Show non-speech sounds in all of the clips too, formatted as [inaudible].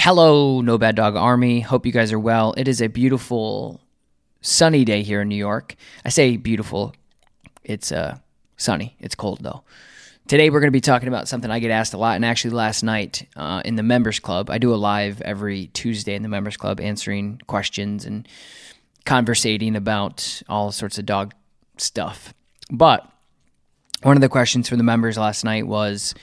Hello, No Bad Dog Army. Hope you guys are well. It is a beautiful, sunny day here in New York. I say beautiful, it's uh, sunny. It's cold though. Today we're going to be talking about something I get asked a lot, and actually last night uh, in the members club, I do a live every Tuesday in the members club, answering questions and conversating about all sorts of dog stuff. But one of the questions from the members last night was,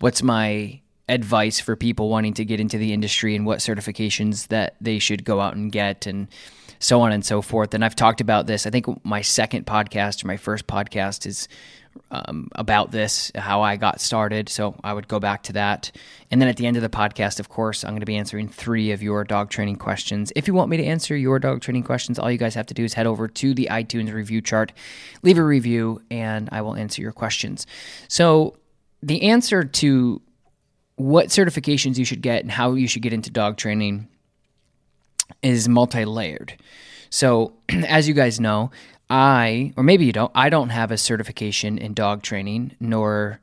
"What's my advice for people wanting to get into the industry and what certifications that they should go out and get and so on and so forth. And I've talked about this. I think my second podcast or my first podcast is um, about this, how I got started. So I would go back to that. And then at the end of the podcast, of course, I'm going to be answering three of your dog training questions. If you want me to answer your dog training questions, all you guys have to do is head over to the iTunes review chart, leave a review, and I will answer your questions. So the answer to what certifications you should get and how you should get into dog training is multi-layered. So, [clears throat] as you guys know, I or maybe you don't, I don't have a certification in dog training nor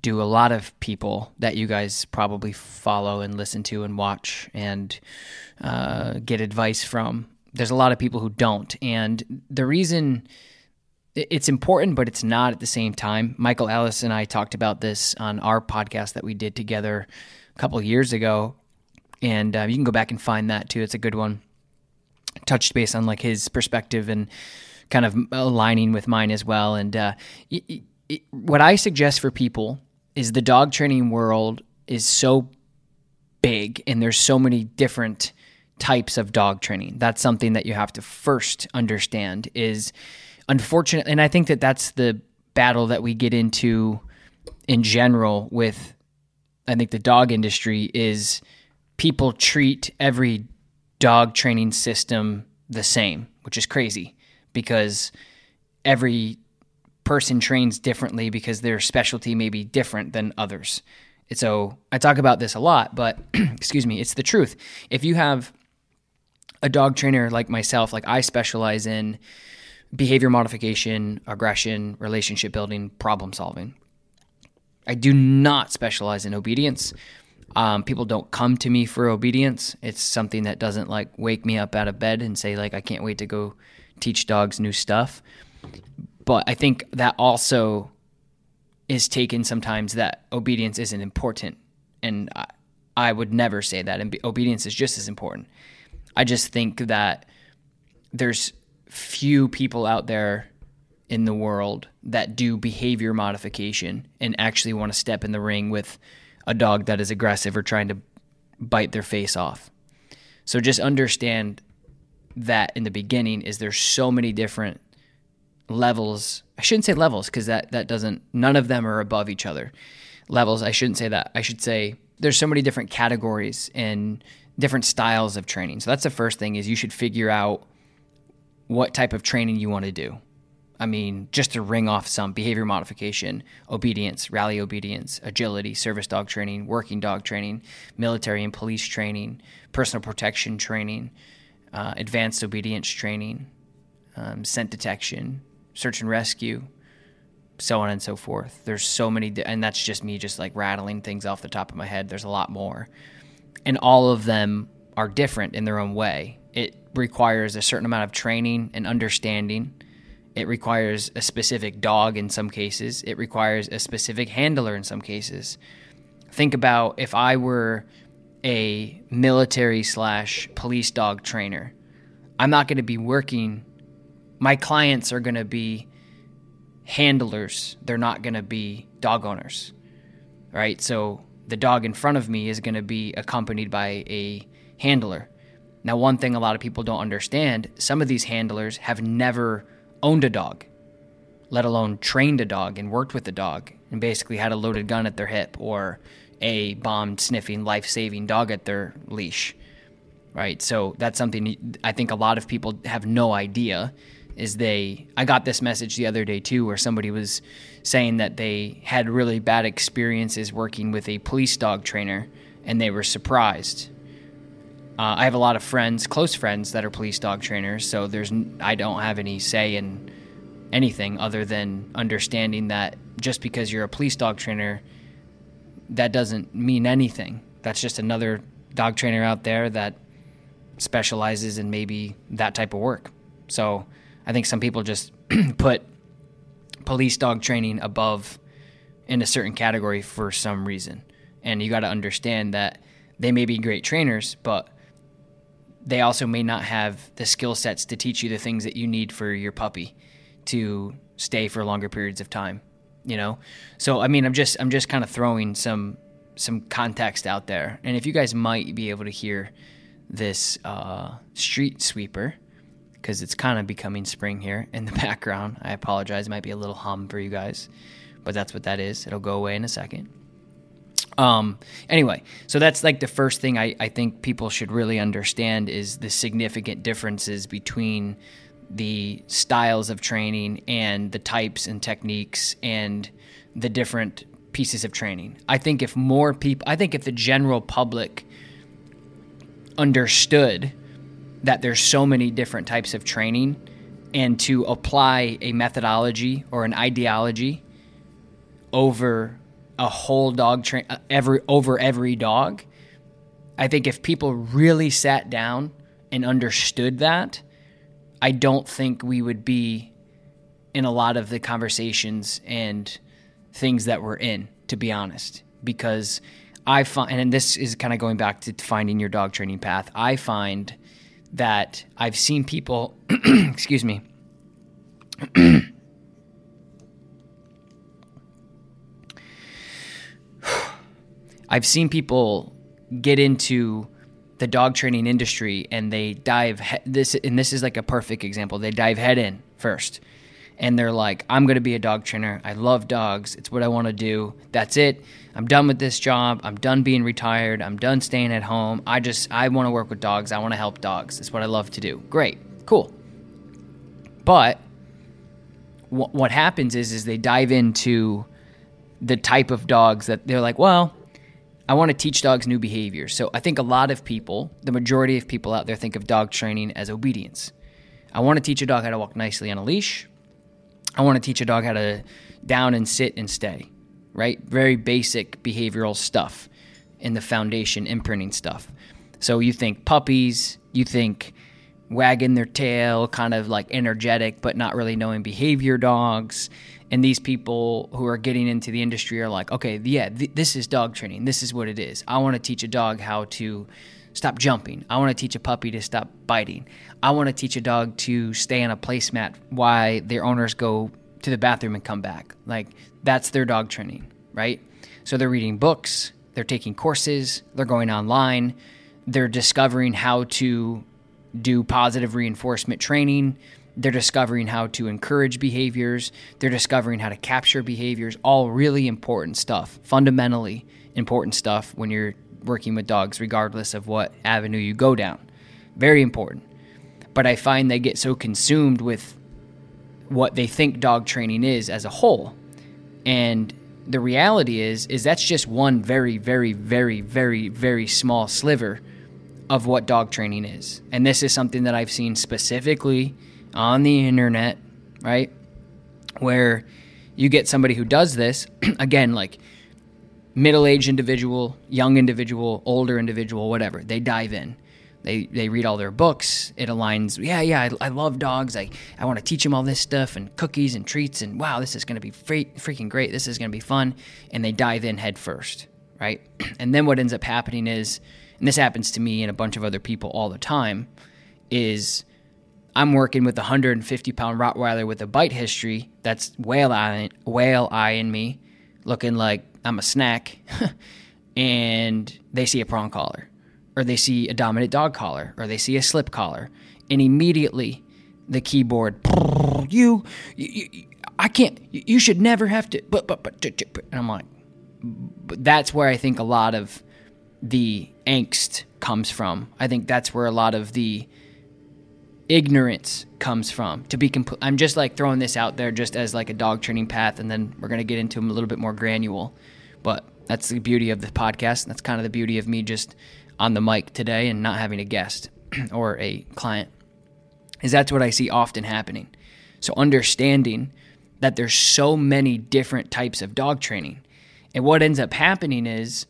do a lot of people that you guys probably follow and listen to and watch and uh, get advice from. There's a lot of people who don't, and the reason it's important, but it's not at the same time. Michael Ellis and I talked about this on our podcast that we did together a couple years ago, and uh, you can go back and find that too. It's a good one. Touched base on like his perspective and kind of aligning with mine as well. And uh, it, it, what I suggest for people is the dog training world is so big, and there's so many different types of dog training. That's something that you have to first understand is unfortunate, and I think that that's the battle that we get into in general with, I think the dog industry is people treat every dog training system the same, which is crazy because every person trains differently because their specialty may be different than others. And so I talk about this a lot, but [clears throat] excuse me, it's the truth. If you have a dog trainer like myself, like I specialize in behavior modification, aggression, relationship building, problem solving. I do not specialize in obedience. Um, people don't come to me for obedience. It's something that doesn't like wake me up out of bed and say like I can't wait to go teach dogs new stuff. But I think that also is taken sometimes that obedience isn't important, and I, I would never say that. And obedience is just as important. I just think that there's few people out there in the world that do behavior modification and actually want to step in the ring with a dog that is aggressive or trying to bite their face off. So just understand that in the beginning is there's so many different levels. I shouldn't say levels because that that doesn't none of them are above each other. Levels, I shouldn't say that. I should say there's so many different categories and different styles of training. So that's the first thing is you should figure out what type of training you want to do. I mean, just to ring off some behavior modification, obedience, rally obedience, agility, service dog training, working dog training, military and police training, personal protection training, uh, advanced obedience training, um, scent detection, search and rescue, so on and so forth. There's so many, and that's just me just like rattling things off the top of my head. There's a lot more. And all of them are different in their own way. Requires a certain amount of training and understanding. It requires a specific dog in some cases. It requires a specific handler in some cases. Think about if I were a military slash police dog trainer, I'm not going to be working. My clients are going to be handlers. They're not going to be dog owners, right? So the dog in front of me is going to be accompanied by a handler. Now, one thing a lot of people don't understand some of these handlers have never owned a dog, let alone trained a dog and worked with a dog and basically had a loaded gun at their hip or a bomb sniffing, life saving dog at their leash, right? So that's something I think a lot of people have no idea. Is they, I got this message the other day too, where somebody was saying that they had really bad experiences working with a police dog trainer and they were surprised. Uh, I have a lot of friends, close friends, that are police dog trainers, so there's I don't have any say in anything other than understanding that just because you're a police dog trainer, that doesn't mean anything. That's just another dog trainer out there that specializes in maybe that type of work. So I think some people just [clears throat] put police dog training above in a certain category for some reason. And you got to understand that they may be great trainers, but they also may not have the skill sets to teach you the things that you need for your puppy to stay for longer periods of time you know? So i mean i'm just i'm just kind of throwing some some context out there. And if you guys might be able to hear this uh, street sweeper because it's kind of becoming spring here in the [laughs] background i apologize it might be a little hum for you guys but that's what that is. It'll go away in a second um anyway so that's like the first thing I, I think people should really understand is the significant differences between the styles of training and the types and techniques and the different pieces of training. I think if more people, I think if the general public understood that there's so many different types of training and to apply a methodology or an ideology over a whole dog train uh, every over every dog i think if people really sat down and understood that I don't think we would be in a lot of the conversations and things that we're in, to be honest, because I find, and this is kind of going back to finding your dog training path. I find that I've seen people, [clears throat] excuse me, [clears throat] I've seen people get into the dog training industry and they dive he- this and this is like a perfect example. They dive head in first. And they're like, I'm going to be a dog trainer. I love dogs. It's what I want to do. That's it. I'm done with this job. I'm done being retired. I'm done staying at home. I just I want to work with dogs. I want to help dogs. It's what I love to do. Great. Cool. But what happens is is they dive into the type of dogs that they're like, well, I want to teach dogs new behaviors. So I think a lot of people, the majority of people out there, think of dog training as obedience. I want to teach a dog how to walk nicely on a leash. I want to teach a dog how to down and sit and stay, right? Very basic behavioral stuff in the foundation imprinting stuff. So you think puppies, you think wagging their tail, kind of like energetic, but not really knowing behavior dogs and these people who are getting into the industry are like, okay, yeah, th- this is dog training. This is what it is. I want to teach a dog how to stop jumping. I want to teach a puppy to stop biting. I want to teach a dog to stay on a placemat while their owners go to the bathroom and come back. Like that's their dog training, right? So they're reading books, they're taking courses, they're going online, they're discovering how to do positive reinforcement training they're discovering how to encourage behaviors. They're discovering how to capture behaviors. All really important stuff, fundamentally important stuff when you're working with dogs, regardless of what avenue you go down. Very important. But I find they get so consumed with what they think dog training is as a whole. And the reality is is that's just one very very very very very small sliver of what dog training is. And this is something that I've seen specifically on the internet, right? Where you get somebody who does this, [clears throat] again, like middle aged individual, young individual, older individual, whatever. They dive in. They, they read all their books. It aligns. Yeah, yeah, I, I love dogs. I, I want to teach them all this stuff and cookies and treats. And wow, this is going to be free, freaking great. This is going to be fun. And they dive in head first, right? [clears throat] And then what ends up happening is, and this happens to me and a bunch of other people all the time, is I'm working with a 150 pound Rottweiler with a bite history that's whale eye, whale eyeing me, looking like I'm a snack, [laughs] and they see a prong collar, or they see a dominant dog collar, or they see a slip collar, and immediately the keyboard, [laughs] you, you, you I can't, you should never have to, but, but, but, and I'm like, but that's where I think a lot of the angst comes from. I think that's where a lot of the ignorance comes from. To be compl- I'm just like throwing this out there just as like a dog training path, and then we're gonna get into them a little bit more granule. But that's the beauty of the podcast. That's kind of the beauty of me just on the mic today and not having a guest [clears throat] or a client. Is that's what I see often happening. So understanding that there's so many different types of dog training. And what ends up happening is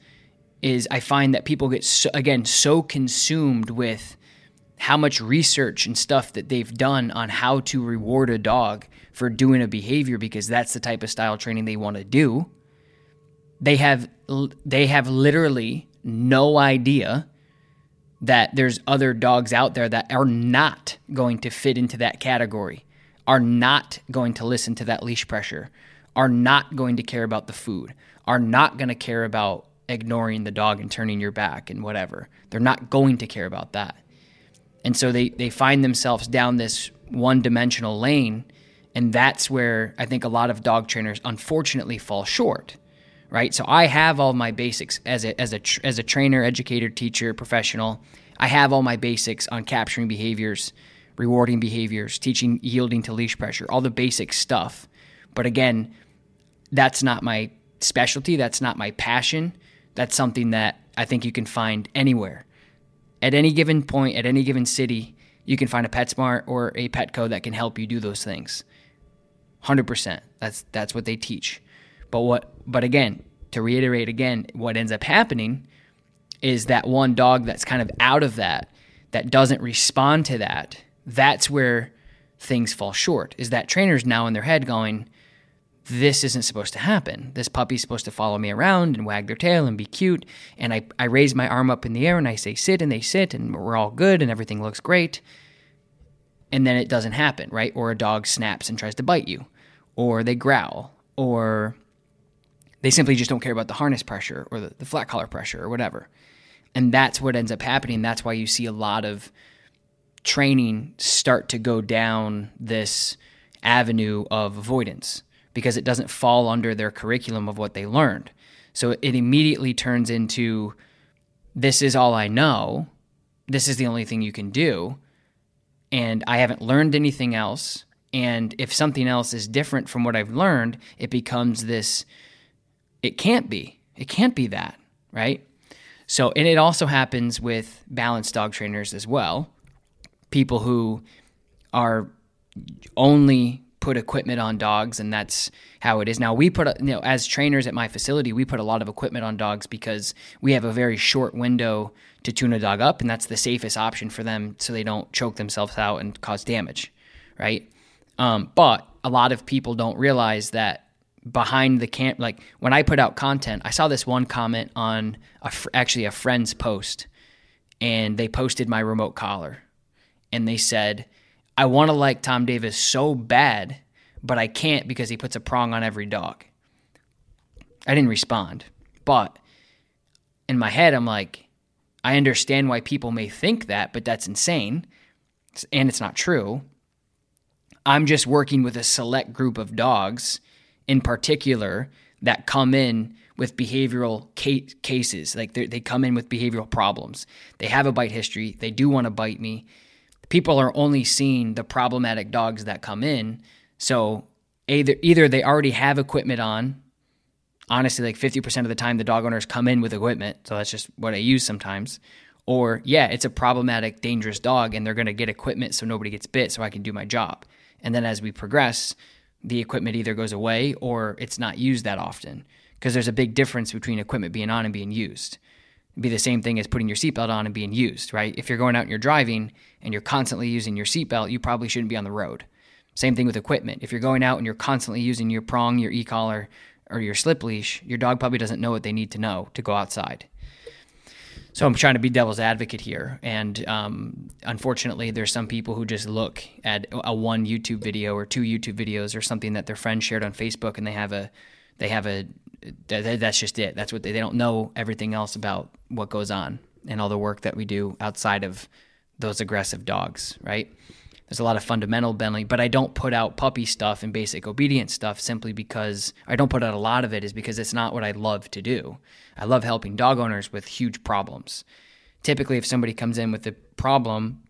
is I find that people get so, again so consumed with how much research and stuff that they've done on how to reward a dog for doing a behavior because that's the type of style training they want to do. They have they have literally no idea that there's other dogs out there that are not going to fit into that category, are not going to listen to that leash pressure, are not going to care about the food, are not going to care about ignoring the dog and turning your back and whatever. They're not going to care about that. And so they, they find themselves down this one dimensional lane. And that's where I think a lot of dog trainers unfortunately fall short, right? So I have all my basics as a, as a, as a trainer, educator, teacher, professional. I have all my basics on capturing behaviors, rewarding behaviors, teaching yielding to leash pressure, all the basic stuff. But again, that's not my specialty. That's not my passion that's something that I think you can find anywhere. At any given point, at any given city, you can find a PetSmart or a Petco that can help you do those things. 100%. That's that's what they teach. But what but again, to reiterate again, what ends up happening is that one dog that's kind of out of that that doesn't respond to that. That's where things fall short. Is that trainers now in their head going, this isn't supposed to happen. This puppy's supposed to follow me around and wag their tail and be cute. And I, I raise my arm up in the air and I say sit and they sit and we're all good and everything looks great. And then it doesn't happen, right? Or a dog snaps and tries to bite you, or they growl, or they simply just don't care about the harness pressure or the, the flat collar pressure or whatever. And that's what ends up happening. That's why you see a lot of training start to go down this avenue of avoidance because it doesn't fall under their curriculum of what they learned. So it immediately turns into this is all I know. This is the only thing you can do. And I haven't learned anything else. And if something else is different from what I've learned, it becomes this it can't be. It can't be that, right? So, and it also happens with balanced dog trainers as well. People who are only put equipment on dogs and that's how it is. Now we put you know as trainers at my facility we put a lot of equipment on dogs because we have a very short window to tune a dog up and that's the safest option for them so they don't choke themselves out and cause damage right? Um, but a lot of people don't realize that behind the camp like when i put out content i saw this one comment on a fr- actually a friend's post and they posted my remote collar and they said I want to like Tom Davis so bad, but I can't because he puts a prong on every dog. I didn't respond. But in my head, I'm like, I understand why people may think that, but that's insane. And it's not true. I'm just working with a select group of dogs in particular that come in with behavioral cases. Like they come in with behavioral problems. They have a bite history. They do want to bite me people are only seeing the problematic dogs that come in. So either either they already have equipment on. Honestly, like 50% of the time the dog owners come in with equipment. So that's just what I use sometimes. Or yeah, it's a problematic, dangerous dog and they're going to get equipment so nobody gets bit so I can do my job. And then as we progress, the equipment either goes away or it's not used that often because there's a big difference between equipment being on and being used be the same thing as putting your seatbelt on and being used, right? If you're going out and you're driving and you're constantly using your seatbelt, you probably shouldn't be on the road. Same thing with equipment. If you're going out and you're constantly using your prong, your e-collar, or your slip leash, your dog probably doesn't know what they need to know to go outside. So I'm trying to be devil's advocate here, and um, unfortunately, there's some people who just look at a one YouTube video or two YouTube videos or something that their friend shared on Facebook, and they have a they have a that's just it. That's what they, they don't know everything else about what goes on and all the work that we do outside of those aggressive dogs, right? There's a lot of fundamental Bentley, but I don't put out puppy stuff and basic obedience stuff simply because I don't put out a lot of it is because it's not what I love to do. I love helping dog owners with huge problems. Typically, if somebody comes in with a problem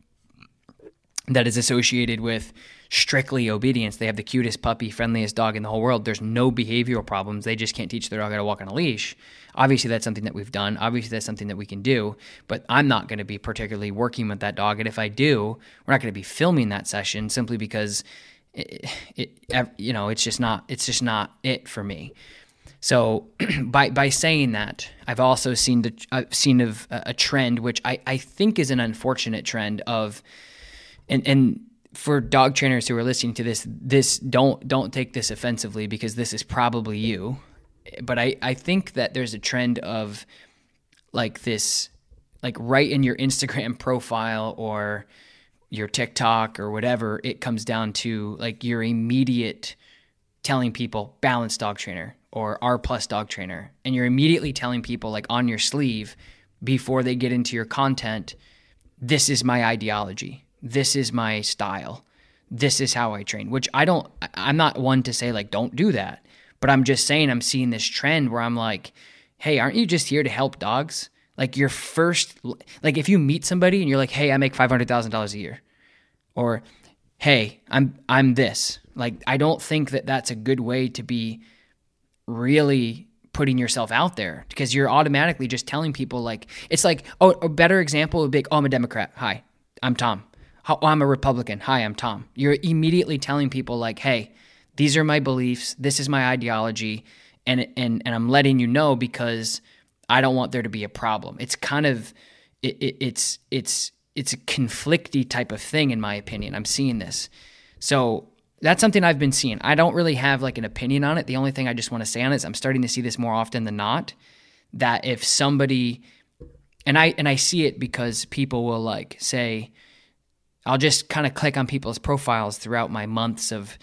that is associated with strictly obedience. They have the cutest puppy, friendliest dog in the whole world. There's no behavioral problems. They just can't teach their dog how to walk on a leash. Obviously, that's something that we've done. Obviously, that's something that we can do. But I'm not going to be particularly working with that dog. And if I do, we're not going to be filming that session simply because it, it, you know, it's just not, it's just not it for me. So [clears throat] by by saying that, I've also seen the I've seen of a trend which I, I think is an unfortunate trend of and and for dog trainers who are listening to this, this don't don't take this offensively because this is probably you. But I, I think that there's a trend of like this like right in your Instagram [laughs] profile or your TikTok or whatever, it comes down to like your immediate telling people balanced dog trainer or R plus dog trainer. And you're immediately telling people like on your sleeve before they get into your content, this is my ideology this is my style. This is how I train, which I don't, I'm not one to say, like, don't do that. But I'm just saying, I'm seeing this trend where I'm like, hey, aren't you just here to help dogs? Like, your first, like, if you meet somebody and you're like, hey, I make $500,000 a year, or hey, I'm, I'm this. Like, I don't think that that's a good way to be really putting yourself out there because you're automatically just telling people like it's like oh a better example would be like, oh I'm a Democrat. Hi, I'm Tom. Oh, I'm a Republican. Hi, I'm Tom. You're immediately telling people like, "Hey, these are my beliefs. This is my ideology." And and and I'm letting you know because I don't want there to be a problem. It's kind of it, it, it's it's it's a conflicty type of thing in my opinion. I'm seeing this. So that's something I've been seeing. I don't really have like an opinion on it. The only thing I just want to say on it is I'm starting to see this more often than not. That if somebody and I and I see it because people will like say, I'll just kind of click on people's profiles throughout my months of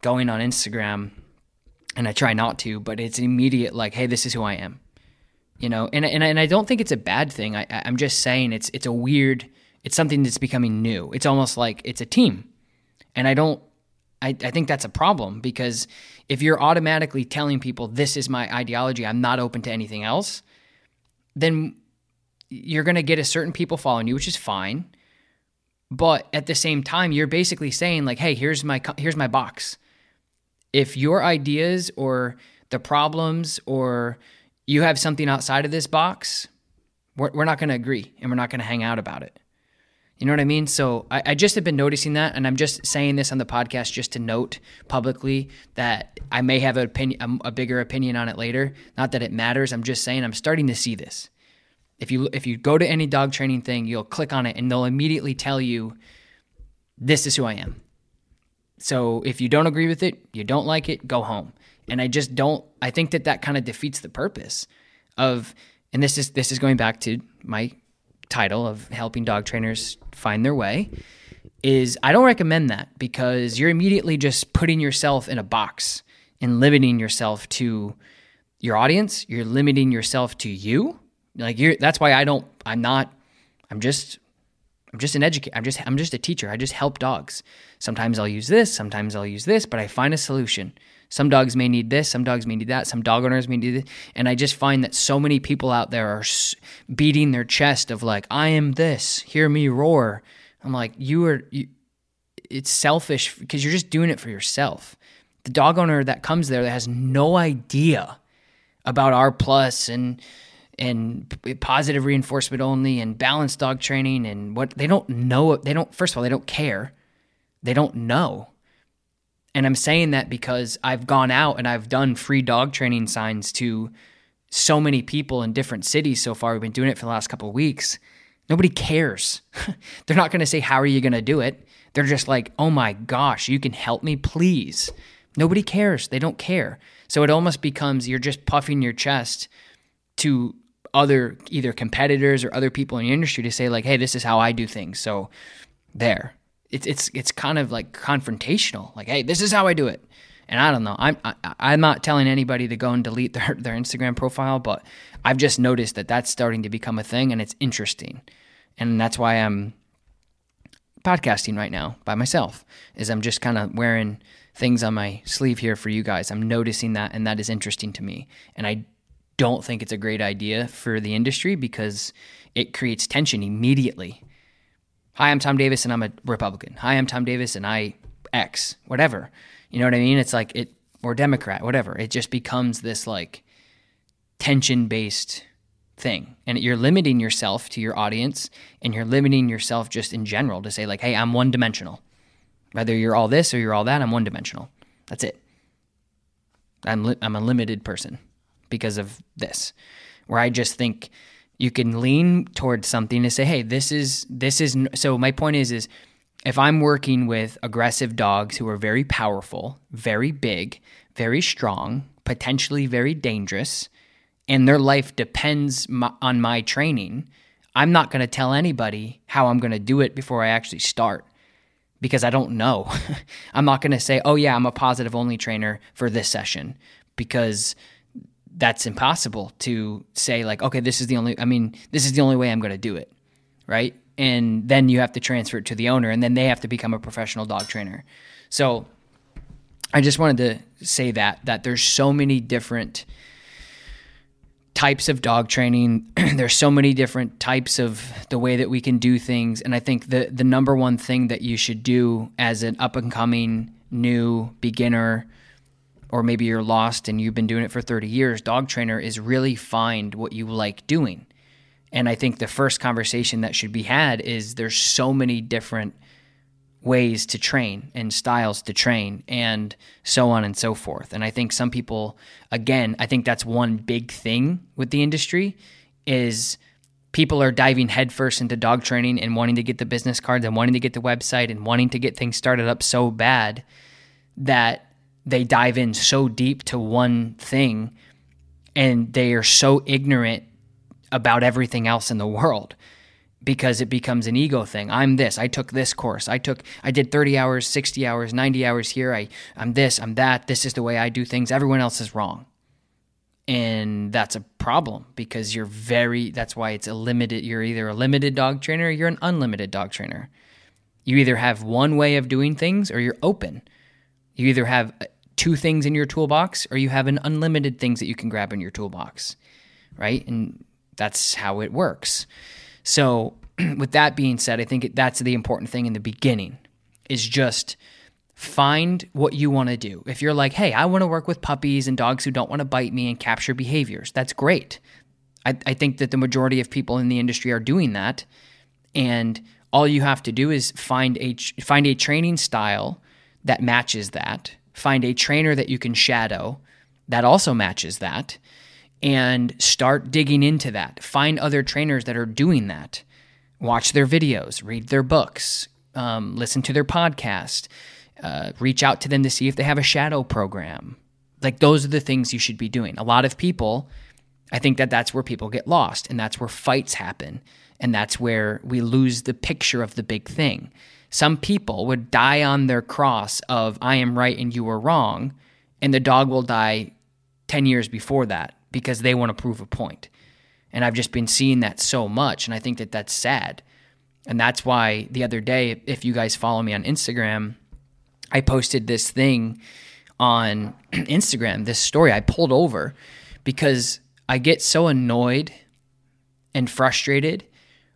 going on Instagram, and I try not to, but it's immediate like, hey, this is who I am, you know. And and and I don't think it's a bad thing. I, I'm just saying it's it's a weird. It's something that's becoming new. It's almost like it's a team, and I don't. I, I think that's a problem because if you're automatically telling people this is my ideology, I'm not open to anything else, then you're to get a certain people following you, which is fine but at the same time you're basically saying like hey here's my here's my box. If your ideas or the problems or you have something outside of this box we're, we're not going to agree and we're not going to hang out about it. You know what i mean? So I, I just have been noticing that and i'm just saying this on the podcast just to note publicly that i may have opinion a bigger opinion on it later. Not that it matters. I'm just saying i'm starting to see this if you if you go to any dog training thing, you'll click on it and they'll immediately tell you this is who I am. So if you don't agree with it, you don't like it, go home. And I just don't I think that that kind of defeats the purpose of and this is this is going back to my title of helping dog trainers find their way is I don't recommend that because you're immediately just putting yourself in a box and limiting yourself to your audience, you're limiting yourself to you like you're that's why I don't I'm not I'm just I'm just an educator. I'm just I'm just a teacher. I just help dogs. Sometimes I'll use this, sometimes I'll use this, but I find a solution. Some dogs may need this, some dogs may need that, some dog owners may need this, and I just find that so many people out there are beating their chest of like I am this, hear me roar. I'm like you are you, it's selfish because you're just doing it for yourself. The dog owner that comes there that has no idea about R plus and and positive reinforcement only and balanced dog training and what they don't know they don't first of all they don't care. They don't know. And i'm saying that because i've gone out and i've done free dog training signs to so many people in different cities so far. We've been doing it for the last couple of weeks. Nobody cares. [laughs] They're not going to say how are you going to do it? They're just like oh my gosh you can help me please. Nobody cares. They don't care. So it almost becomes you're just puffing your chest to other either competitors or other people in the industry to say like, hey, this is how I do things. So there, it's it's it's kind of like confrontational. Like, hey, this is how I do it. And I don't know. I'm I, am i am not telling anybody to go and delete [laughs] their their Instagram profile, but I've just noticed that that's starting to become a thing, and it's interesting, and that's why I'm podcasting right now by myself. Is I'm just kind of wearing things on my sleeve here for you guys. I'm noticing that, and that is interesting to me. And I don't think it's a great idea for the industry because it creates tension immediately. Hi, I'm Tom Davis, and I'm a Republican. Hi, I'm Tom Davis, and I X, whatever. You know what I mean? It's like it, or Democrat, whatever. It just becomes this like tension based thing. And you're limiting yourself to your audience and you're limiting yourself just in general to say, like, hey, I'm one dimensional. Whether you're all this or you're all that, I'm one dimensional. That's it. I'm, li- I'm a limited person because of this, where I just think you can lean towards something to say, hey, this is, this is, so my point is, is if I'm working with aggressive dogs who are very powerful, very big, very strong, potentially very dangerous, and their life depends on my training, I'm not going to tell anybody how I'm going to do it before I actually start because I don't know. [laughs] I'm not going to say, oh, yeah, I'm a positive only trainer for this session because that's impossible to say, like, okay, this is the only, I mean, this is the only way I'm going to do it. Right. And then you have to transfer it to the owner and then they have to become a professional dog trainer. So I just wanted to say that, that there's so many different types of dog training. [clears throat] There's so many different types of the way that we can do things, and I think the the number one thing that you should do as an up and coming new beginner, or maybe you're lost and you've been doing it for 30 years, dog trainer is really find what you like doing. And I think the first conversation that should be had is there's so many different ways to train and styles to train and so on and so forth. And I think some people again, I think that's one big thing with the industry is people are diving headfirst into dog training and wanting to get the business cards and wanting to get the website and wanting to get things started up so bad that they dive in so deep to one thing and they are so ignorant about everything else in the world because it becomes an ego thing. I'm this. I took this course. I took I did 30 hours, 60 hours, 90 hours here. I I'm this, I'm that. This is the way I do things. Everyone else is wrong. And that's a problem because you're very that's why it's a limited you're either a limited dog trainer or you're an unlimited dog trainer. You either have one way of doing things or you're open. You either have two things in your toolbox or you have an unlimited things that you can grab in your toolbox. Right? And that's how it works. So, [clears throat] with that being said, I think that's the important thing in the beginning is just find what you want to do. If you're like, hey, I want to work with puppies and dogs who don't want to bite me and capture behaviors, that's great. I, I think that the majority of people in the industry are doing that. And all you have to do is find a find a training style that matches that. Find a trainer that you can shadow that also matches that and start digging into that. Find other trainers that are doing that. Watch their videos, read their books, um, listen to their podcast, uh, reach out to them to see if they have a shadow program. Like those are the things you should be doing. A lot of people, I think that that's where people get lost and that's where fights happen. And that's where we lose the picture of the big thing. Some people would die on their cross of, I am right and you are wrong. And the dog will die 10 years before that because they want to prove a point. And I've just been seeing that so much. And I think that that's sad. And that's why the other day, if you guys follow me on Instagram, I posted this thing on [clears throat] Instagram, this story I pulled over because I get so annoyed and frustrated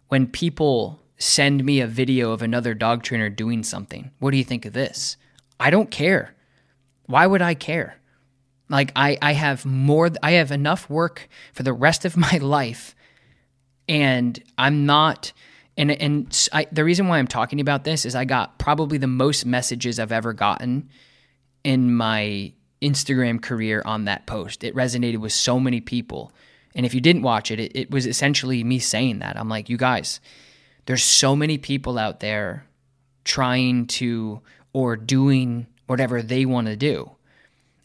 when people send me a video of another dog trainer doing something. What do you think of this? I don't care. Why would I care? Like I, I have more, I have enough work for the rest of [laughs] my life, and I'm not. And and I, the reason why I'm talking about this is I got probably the most messages I've ever gotten in my Instagram career on that post. It resonated with so many people. And if you didn't watch it, it, it was essentially me saying that. I'm like, you guys, there's so many people out there trying to or doing whatever they want to do.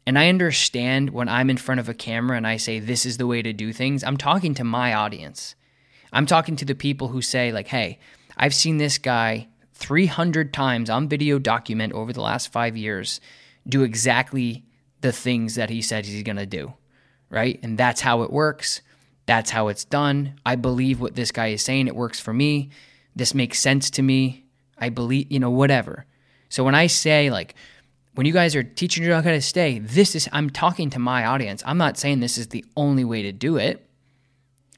And I understand when I'm in front of a camera and I say, this is the way to do things, I'm talking to my audience. I'm talking to the people who say, like, hey, I've seen this guy 300 times on video document over the last five years do exactly the things that he said he's going to do, right? And that's how it works. That's how it's done. I believe what this guy is saying. It works for me. This makes sense to me. I believe, you know, whatever. So when I say like when you guys are teaching your dog how to stay, this is I'm talking to my audience. I'm not saying this is the only way to do it.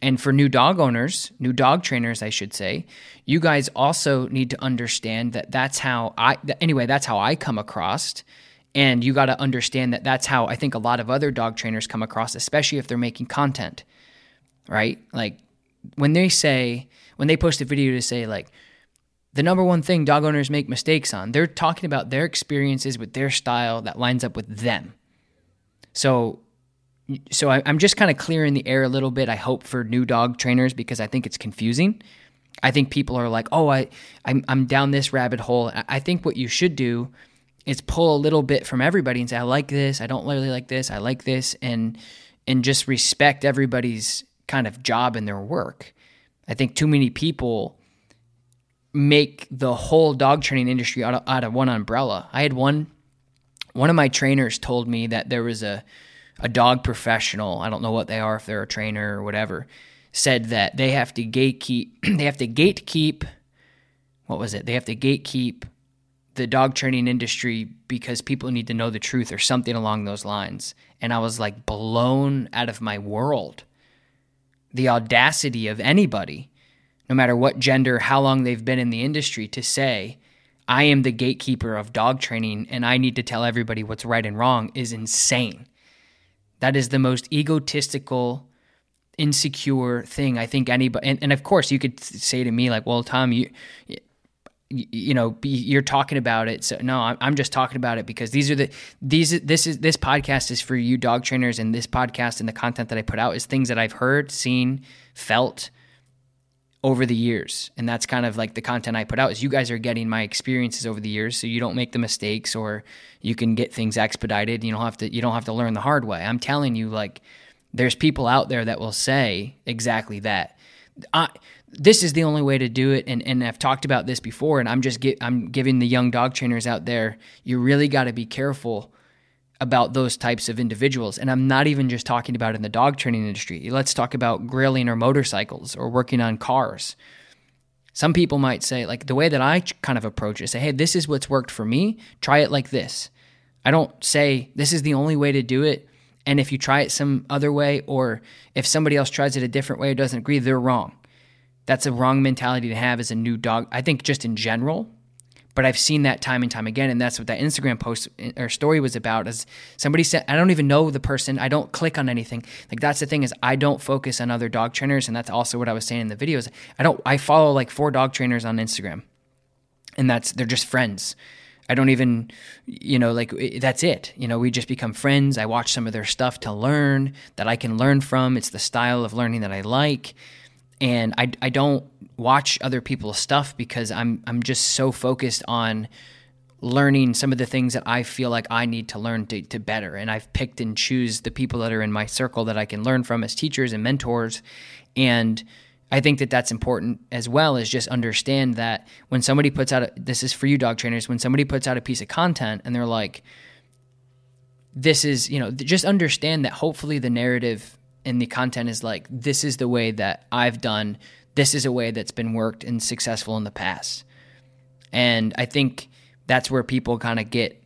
And for new dog owners, new dog trainers, I should say, you guys also need to understand that that's how I, anyway, that's how I come across. And you got to understand that that's how I think a lot of other dog trainers come across, especially if they're making content, right? Like when they say, when they post a video to say, like, the number one thing dog owners make mistakes on, they're talking about their experiences with their style that lines up with them. So so I, am just kind of clearing the air a little bit. I hope for new dog trainers because I think it's confusing. I think people are like, oh, I, I'm, I'm down this rabbit hole. I think what you should do is pull a little bit from everybody and say, I like this, I don't really like this, I like this, and and just respect everybody's kind of job and their work. I think too many people make the whole dog training industry out of, out of one umbrella. I had one one of my trainers told me that there was a a dog professional, I don't know what they are, if they're a trainer or whatever, said that they have to gatekeep, [clears throat] they have to gatekeep, what was it? They have to gatekeep the dog training industry because people need to know the truth or something along those lines. And I was like blown out of my world. The audacity of anybody, no matter what gender, how long they've been in the industry, to say, I am the gatekeeper of dog training and I need to tell everybody what's right and wrong is insane. That is the most egotistical, insecure thing I think anybody. And, and of course, you could say to me like, "Well, Tom, you." You know you're talking about it. So no i'm just talking about it because these are the these this is this podcast is for you dog trainers. And this podcast and the content that i put out is things that i've heard seen felt over the years. And that's kind of like the content i put out is you guys are getting my experiences over the years. So you don't make the mistakes or you can get things expedited. You don't have to you don't have to learn the hard way. I'm telling you like there's people out there that will say exactly that. I, this is the only way to do it and, and i've talked about this before and i'm just get, i'm giving the young dog trainers out there you really got to be careful about those types of individuals. And I'm not even just talking about in the dog training industry. Let's talk about grilling or motorcycles or working on cars. Some people might say, like the way that I kind of approach it, say, hey, this is what's worked for me. Try it like this. I don't say this is the only way to do it. And if you try it some other way, or if somebody else tries it a different way or doesn't agree, they're wrong. That's a wrong mentality to have as a new dog. I think just in general, but I've seen that time and time again, and that's what that Instagram post eh, or story was about. As somebody said, I don't even know the person. I don't click on anything. Like that's the thing is I don't focus on other dog trainers, and that's also what I was saying in the videos. I don't. I follow like four dog trainers on Instagram, and that's they're just friends. I don't even, you know, like eh, that's it. You know, we just become friends. I watch some of their stuff to learn that I can learn from. It's the style of learning that I like and I, I don't watch other people's stuff because I'm I'm just so focused on learning some of the things that I feel like I need to learn to, to better. And I've picked and choose the people that are in my circle that I can learn from as teachers and mentors. And I think that that's important as well as just understand that when somebody puts out a, this is for you dog trainers when somebody puts out a piece of content and they're like this is you know just understand that hopefully the narrative and the content is like this is the way that I've done this is a way that's been worked and successful in the past. And I think that's where people kind of get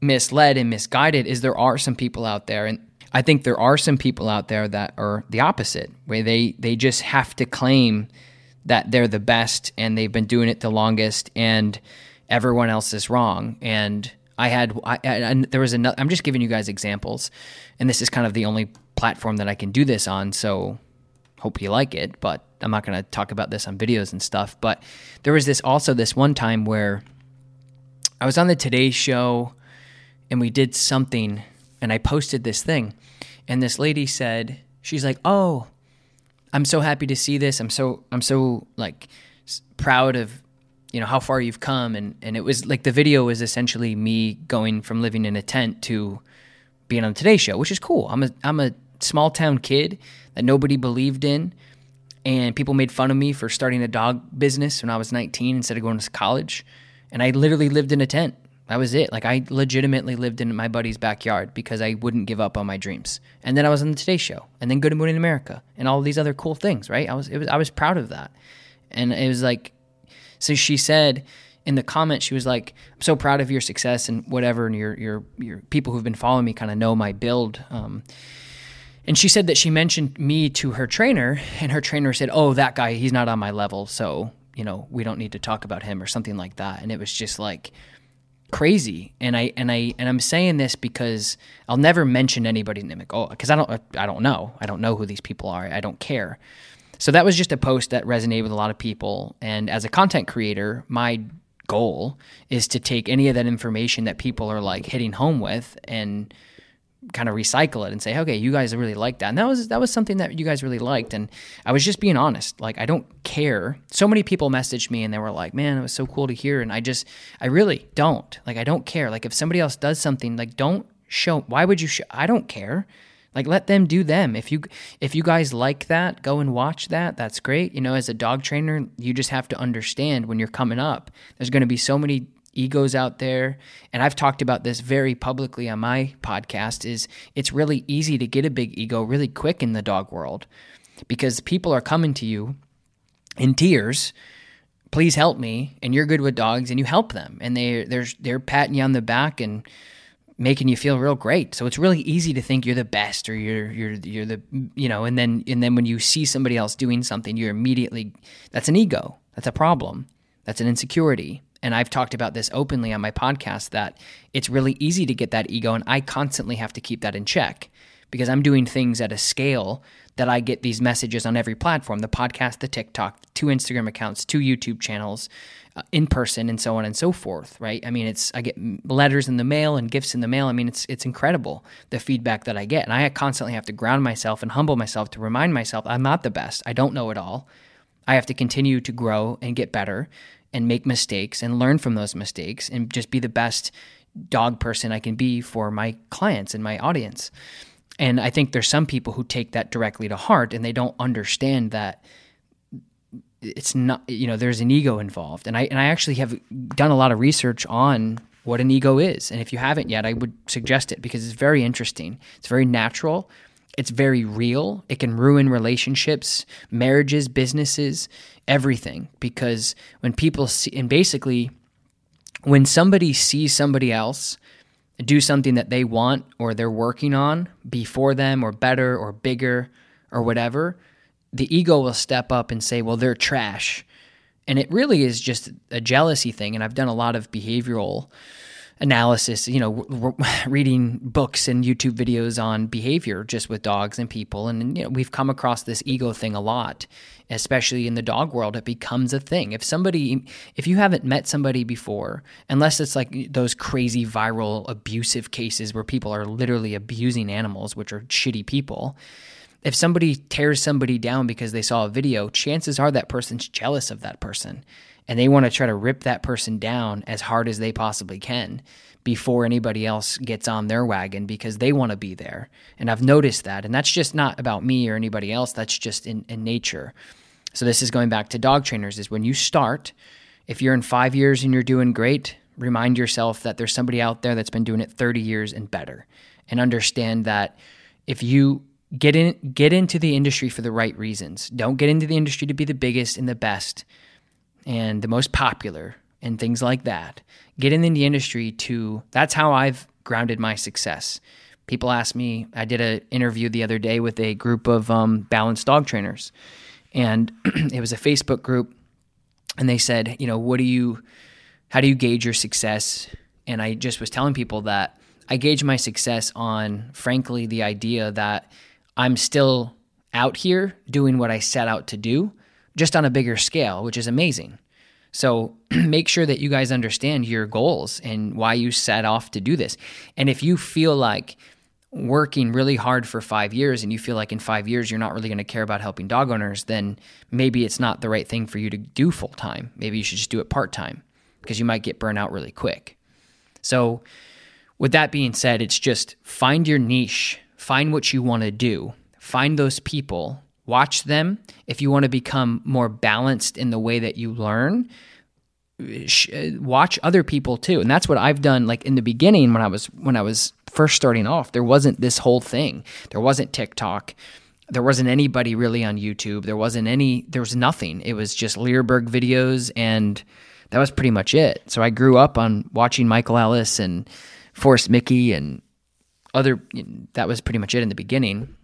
misled and misguided is there are some people out there and I think there are some people out there that are the opposite, where they they just have to claim that they're the best and they've been doing it the longest and everyone else is wrong. And I had I, and there was another. I'm just giving you guys examples, and this is kind of the only platform that I can do this on. So hope you like it, but I'm not going to talk about this on videos and stuff. But there was this also this one time where I was on the Today Show and we did something, and I posted this thing, and this lady said she's like, "Oh, I'm so happy to see this. I'm so I'm so like proud of." You know how far you've come, and and it was like the video was essentially me going from living in a tent to being on the Today Show, which is cool. I'm a I'm a small town kid that nobody believed in. And people made fun of me for starting a dog business when I was 19 instead of going to college. And I literally lived in a tent. That was it. Like I legitimately lived in my buddy's backyard because I wouldn't give up on my dreams. And then I was on the Today Show, and then Good Morning America, and all these other cool things. Right? I was, was I was proud of that. And it was like, so she said, in the comments, she was like, "I'm so proud of your success and whatever." And your your your people who've been following me kind of know my build. Um, and she said that she mentioned me to her trainer, and her trainer said, "Oh, that guy, he's not on my level, so you know we don't need to talk about him or something like that." And it was just like crazy. And I and I and I'm saying this because I'll never mention anybody name. Oh, because I don't I don't know. I don't know who these people are. I don't care. So that was just a post that resonated with a lot of people. And as a content creator, my goal is to take any of that information that people are like hitting home with and kind of recycle it and say, okay, you guys really like that. And that was that was something that you guys really liked. And I was just being honest. Like I don't care. So many people messaged me and they were like, man, it was so cool to hear. And I just I really don't. Like I don't care. Like if somebody else does something, like don't show why would you show I don't care. Like let them do them. If you if you guys like that, go and watch that. That's great. You know, as a dog trainer, you just have to understand when you're coming up, there's going to be so many egos out there and I've talked about this very publicly on my podcast is it's really easy to get a big ego really quick in the dog world because people are coming to you in tears please help me and you're good with dogs and you help them and they they're they're patting you on the back and making you feel real great. So it's really easy to think you're the best or you're you're you're the you know, and then and then when you see somebody else doing something, you're immediately that's an ego. That's a problem. That's an insecurity. And I've talked about this openly on my podcast that it's really easy to get that ego and I constantly have to keep that in check because I'm doing things at a scale that I get these messages on every platform, the podcast, the TikTok, two Instagram accounts, two YouTube channels, uh, in person and so on and so forth, right? I mean, it's I get letters in the mail and gifts in the mail. I mean, it's it's incredible the feedback that I get, and I constantly have to ground myself and humble myself to remind myself I'm not the best. I don't know it all. I have to continue to grow and get better and make mistakes and learn from those mistakes and just be the best dog person I can be for my clients and my audience. And I think there's some people who take that directly to heart and they don't understand that it's not you know there's an ego involved. And i and i actually have done a lot of research on what an ego is. And if you haven't yet i would suggest it because it's very interesting. It's very natural it's very real it can ruin relationships marriages businesses everything because when people see and basically when somebody sees somebody else do something that they want or they're working on before them or better or bigger or whatever the ego will step up and say, well, they're trash. And it really is just a jealousy thing. And I've done a lot of behavioral analysis, you know, [laughs] reading books and YouTube videos on behavior just with dogs and people. And, you know, we've come across this ego thing a lot, especially in the dog world. It becomes a thing. If somebody, if you haven't met somebody before, unless it's like those crazy viral abusive cases where people are literally abusing animals, which are shitty people if somebody tears somebody down because they saw a video, chances are that person's jealous of that person and they want to try to rip that person down as hard as they possibly can before anybody else gets on their wagon because they want to be there. And I've noticed that. And that's just not about me or anybody else, that's just in, in nature. So this is going back to dog trainers is when you start, if you're in 5 years and you're doing great, remind yourself that there's somebody out there that's been doing it 30 years and better. And understand that if you get in get into the industry for the right reasons. Don't get into the industry to be the biggest and the best and the most popular and things like that. Get in the industry to that's how I've grounded my success. People ask me, I did an interview the other day with a group of um, balanced dog trainers, and [clears throat] it was a Facebook group, and they said, you know, what do you, how do you gauge your success? And I just was telling people that I gauge my success on, frankly, the idea that I'm still out here doing what I set out to do, just on a bigger scale, which is amazing. So [clears throat] make sure that you guys understand your goals and why you set off to do this. And if you feel like working really hard for five years and you feel like in five years you're not really going to care about helping dog owners, then maybe it's not the right thing for you to do full time. Maybe you should just do it part time because you might get burnt out really quick. So, with that being said, it's just find your niche find what you want to do, find those people, watch them. If you want to become more balanced in the way that you learn, uh, watch other people too. And that's what I've done like in the beginning when I was when I was first starting off. There wasn't this whole thing. There wasn't TikTok. There wasn't anybody really on YouTube. There wasn't any there was nothing. It was just Leerburg videos and that was pretty much it. So I grew up on watching Michael Ellis and Forrest Micke and other. That was pretty much it in the beginning.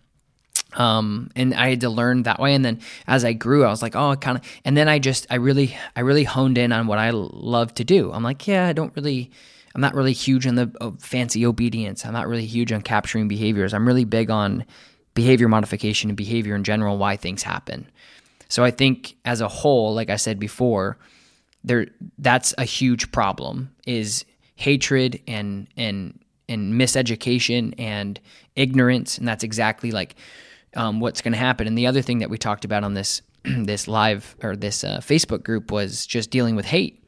Um, and I had to learn that way. And then as I grew, I was like, oh, kind of. And then I just, I really, I really honed in on what I love to do. I'm like, yeah, I don't really. I'm not really huge on the uh, fancy obedience. I'm not really huge on capturing behaviors. I'm really big on behavior modification and behavior in general, why things happen. So I think as a whole, like I said before, there that's a huge problem is hatred and and and miseducation and ignorance, and that's exactly like um, what's going to happen. And the other thing that we talked about on this [clears throat] this live or this uh, Facebook group was just dealing with hate.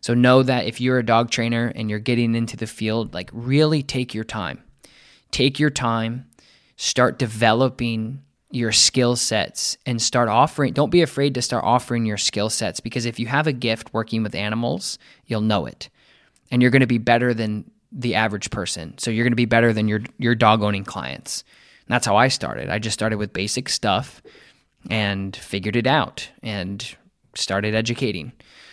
So know that if you're a dog trainer and you're getting into the field, like really take your time. Take your time, start developing your skill sets and start offering don't be afraid to start offering your skill sets because if you have a gift working with animals you'll know it and you're going to be better than the average person so you're going to be better than your your dog owning clients and that's how i started. I just started with basic stuff and figured it out and started educating.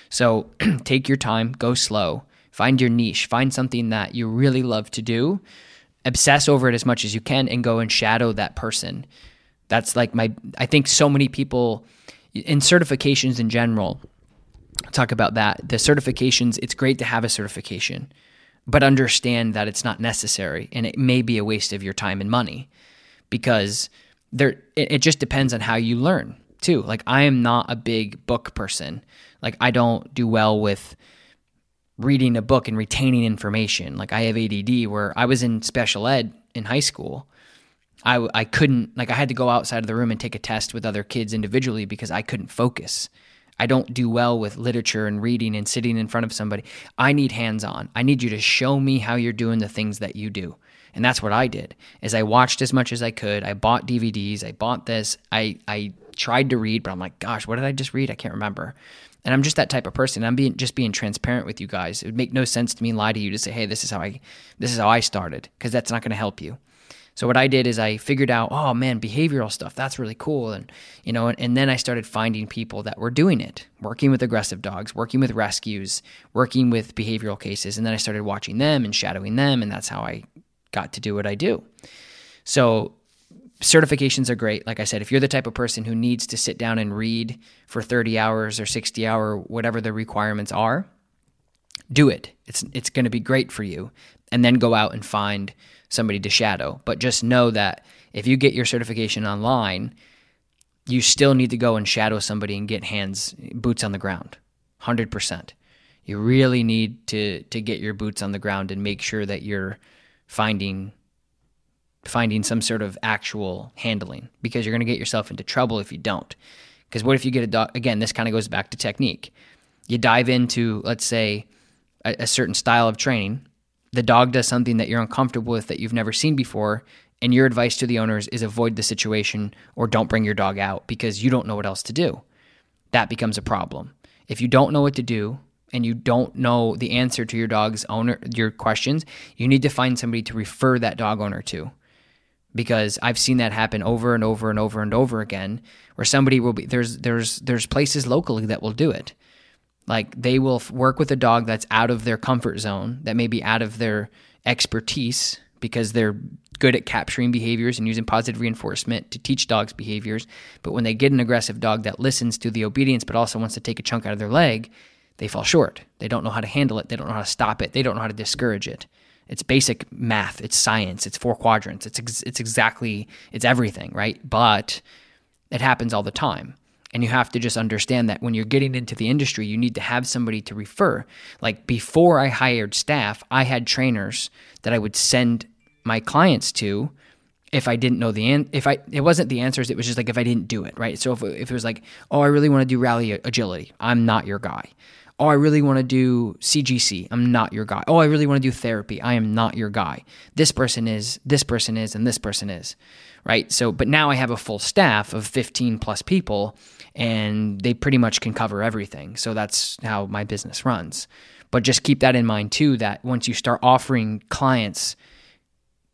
So [clears throat] take your time go slow find your niche find something that you really love to do obsess over it as much as you can and go and shadow that person. That's like my, I think so many people in certifications in general talk about that. The certifications, it's great to have a certification, but understand that it's not necessary and it may be a waste of your time and money because there, it, it just depends on how you learn too. Like I am not a big book person. Like I don't do well with reading a book and retaining information. Like I have ADD where I was in special ed in high school I, I couldn't like I had to go outside of the room and take a test with other kids individually because I couldn't focus. I don't do well with literature and reading and sitting in front of somebody. I need hands on. I need you to show me how you're doing the things that you do. And that's what I did. Is I watched as much as I could. I bought DVDs, I bought this. I I tried to read, but I'm like, gosh, what did I just read? I can't remember. And I'm just that type of person. I'm being just being transparent with you guys. It would make no sense to me lie to you to say, "Hey, this is how I this is how I started," because that's not going to help you. So what I did is I figured out, oh man, behavioral stuff, that's really cool. And you know, and, and, then I started finding people that were doing it, working with aggressive dogs, working with rescues, working with behavioral cases. And then I started watching them and shadowing them, and that's how I got to do what I do. So certifications are great. Like I said, if you're the type of person who needs to sit down and read for 30 hours or 60 hour, whatever the requirements are, do it. It's it's going to be great for you. And then go out and find somebody to shadow. But just know that if you get your certification online, you still need to go and shadow somebody and get hands boots on the ground. 100%. You really need to to get your boots on the ground and make sure that you're finding finding some sort of actual handling because you're going to get yourself into trouble if you don't. Because what if you get a dog again, this kind of goes back to technique. You dive into let's say a, a certain style of training the dog does something that you're uncomfortable with that you've never seen before, and your advice to the owners is avoid the situation or don't bring your dog out because you don't know what else to do. That becomes a problem. If you don't know what to do and you don't know the answer to your dog's owner your questions, you need to find somebody to refer that dog owner to. Because I've seen that happen over and over and over and over again where somebody will be there's there's there's places locally that will do it like they will work with a dog that's out of their comfort zone, that may be out of their expertise because they're good at capturing behaviors and using positive reinforcement to teach dogs behaviors. But when they get an aggressive dog that listens to the obedience but also wants to take a chunk out of their leg, they fall short. They don't know how to handle it. They don't know how to stop it. They don't know how to discourage it. It's basic math. It's science. It's four quadrants. It's ex- it's exactly it's everything, right? But it happens all the time. And you have to just understand that when you're getting into the industry, you need to have somebody to refer. Like before I hired staff, I had trainers that I would send my clients to if I didn't know the an- if I it wasn't the answers it was just like if I didn't do it right so if, if it was like oh I really want to do rally agility I'm not your guy oh I really want to do CGC I'm not your guy oh I really want to do therapy I am not your guy this person is this person is and this person is right so but now I have a full staff of 15 plus people and they pretty much can cover everything. So that's how my business runs. But just keep that in mind too that once you start offering clients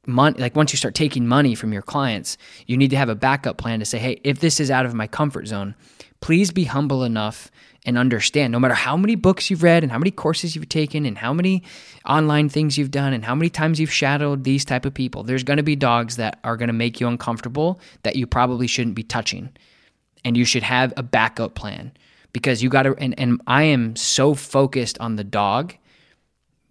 money like once you start taking money from your clients, you need to have a backup plan to say, "Hey, if this is out of my comfort zone, please be humble enough and understand no matter how many books you've read and how many courses you've taken and how many online things you've done and how many times you've shadowed these type of people there's going to be dogs that are going to make you uncomfortable that you probably shouldn't be touching. And you should have a backup plan because you got to and, and i am so focused on the dog.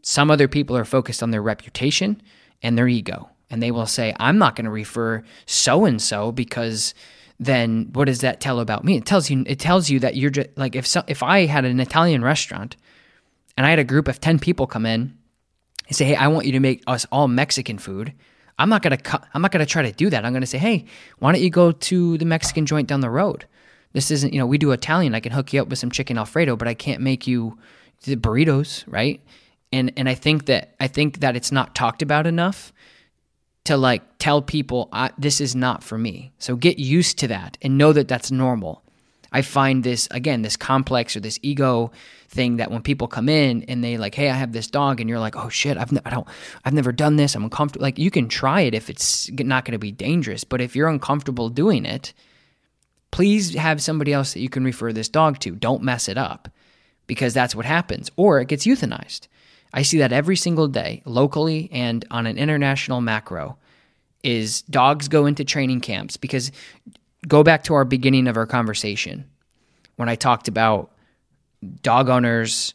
Some other people are focused on their reputation and their ego. And they will say i'm not going to refer so and so because then what does that tell about me? It tells you it tells you that you're just like if so, if I had an Italian restaurant and I had a group of 10 people come in and say, "Hey, I want you to make us all Mexican food." I'm not going to I'm not going to try to do that. I'm going to say, "Hey, why don't you go to the Mexican joint down the road?" This isn't, you know, we do Italian. I can hook you up with some chicken alfredo, but I can't make you the burritos, right? And and I think that I think that it's not talked about enough to like tell people this is not for me. So get used to that and know that that's normal. I find this again this complex or this ego thing that when people come in and they like, hey, I have this dog, and you're like, oh shit, I've n- I don't, I've never done this. I'm uncomfortable. Like you can try it if it's not going to be dangerous, but if you're uncomfortable doing it, please have somebody else that you can refer this dog to. Don't mess it up because that's what happens, or it gets euthanized. I see that every single day, locally and on an international macro, is dogs go into training camps because go back to our beginning of our conversation when I talked about dog owners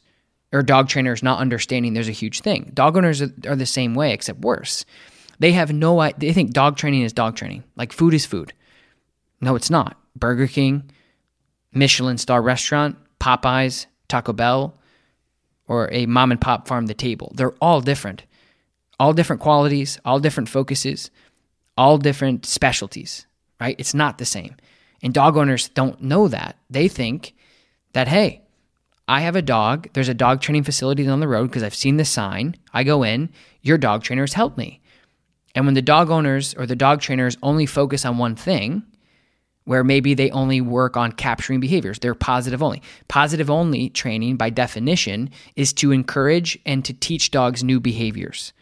or dog trainers not understanding there's a huge thing. Dog owners are, the same way except worse. They have no they think dog training is dog training. Like food is food. No, it's not. Burger King, Michelin star restaurant, Popeyes, Taco Bell, or a mom and pop farm to table. They're all different. All different qualities, all different focuses, all different specialties, right? It's not the same. And dog owners don't know that. They think that, hey, I have a dog. There's a dog training facility down the road because I've seen the sign. I go in, your dog trainers help me. And when the dog owners or the dog trainers only focus on one thing, where maybe they only work on capturing behaviors. They're positive only. Positive only training, by definition, is to encourage and to teach dogs new behaviors.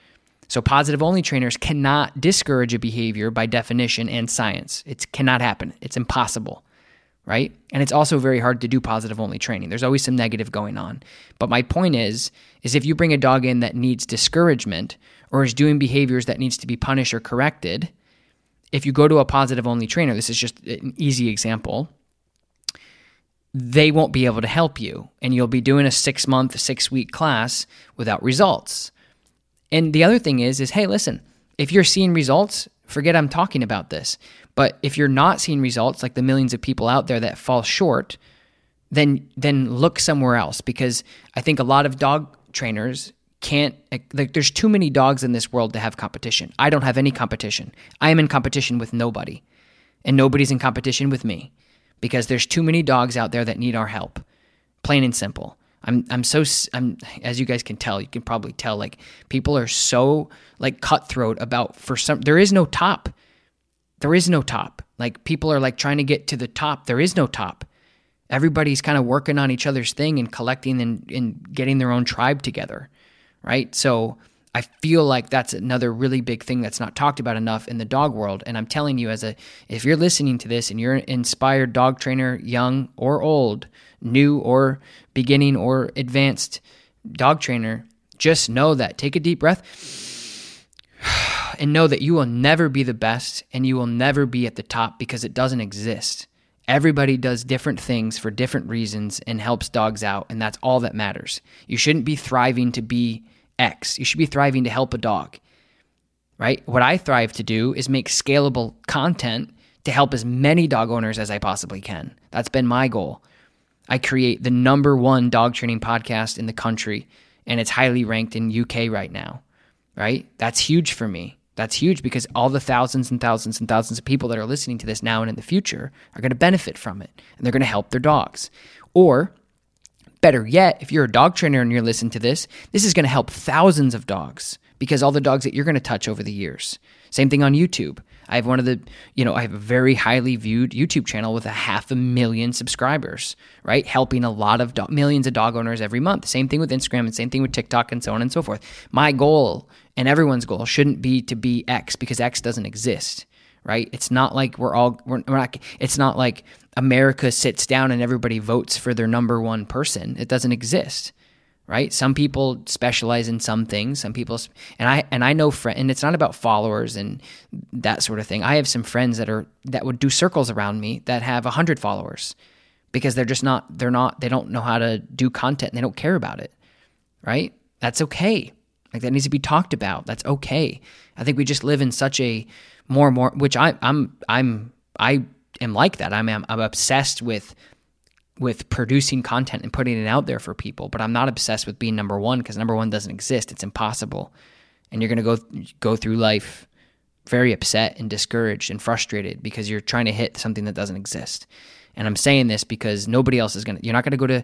So, positive only trainers cannot discourage a behavior by definition and science. It cannot happen, it's impossible. Right? And it's also very hard to do positive only training. There's always some negative going on. But my point is is if you bring a dog in that needs discouragement or is doing behaviors that needs to be punished or corrected, if you go to a positive only trainer, this is just an easy example, they won't be able to help you. And you'll be doing a six month, six week class without results. And the other thing is, is hey, listen, if you're seeing results, forget I'm talking about this. But if you're not seeing results, like the millions of people out there that fall short, then then look somewhere else because I think a lot of dog trainers can't like there's too many dogs in this world to have competition. I don't have any competition. I am in competition with nobody. And nobody's in competition with me because there's too many dogs out there that need our help. Plain and simple. I'm I'm so I'm as you guys can tell, you can probably tell like people are so like cutthroat about for some there is no top. There is no top. Like people are like trying to get to the top. There is no top. Everybody's kind of working on each other's thing and collecting and, and getting their own tribe together right? So I feel like that's another really big thing that's not talked about enough in the dog world. And I'm telling you, as a if you're listening to this and you're an inspired dog trainer, young or old, new or beginning or advanced dog trainer, just know that. Take a deep breath [sighs] and know that you will never be the best and you will never be at the top because it doesn't exist. Everybody does different things for different reasons and helps dogs out, and that's all that matters. You shouldn't be thriving to be X. You should be thriving to help a dog, right? What I thrive to do is make scalable content to help as many dog owners as I possibly can. That's been my goal. I create the number one dog training podcast in the country, and it's highly ranked in UK right now, right? That's huge for me. That's huge because all the thousands and thousands and thousands of people that are listening to this now and in the future are going to benefit from it and they're going to help their dogs. Or better yet, if you're a dog trainer and you're listening to this, this is going to help thousands of dogs because all the dogs that you're going to touch over the years. Same thing on YouTube. I have one of the, you know, I have a very highly viewed YouTube channel with a half a million subscribers, right? Helping a lot of do- millions of dog owners every month. Same thing with Instagram and same thing with TikTok and so on and so forth. My goal and everyone's goal shouldn't be to be X because X doesn't exist, right? It's not like we're all we're, we're not. It's not like America sits down and everybody votes for their number one person. It doesn't exist, right? Some people specialize in some things. Some people, and I and I know friend, and it's not about followers and that sort of thing. I have some friends that are that would do circles around me that have a hundred followers because they're just not they're not they don't know how to do content and they don't care about it, right? That's okay. Like that needs to be talked about. That's okay. I think we just live in such a more and more, which I, I'm I'm I am like that. I'm I'm obsessed with with producing content and putting it out there for people, but I'm not obsessed with being number one because number one doesn't exist. It's impossible, and you're gonna go go through life very upset and discouraged and frustrated because you're trying to hit something that doesn't exist. And I'm saying this because nobody else is gonna. You're not gonna go to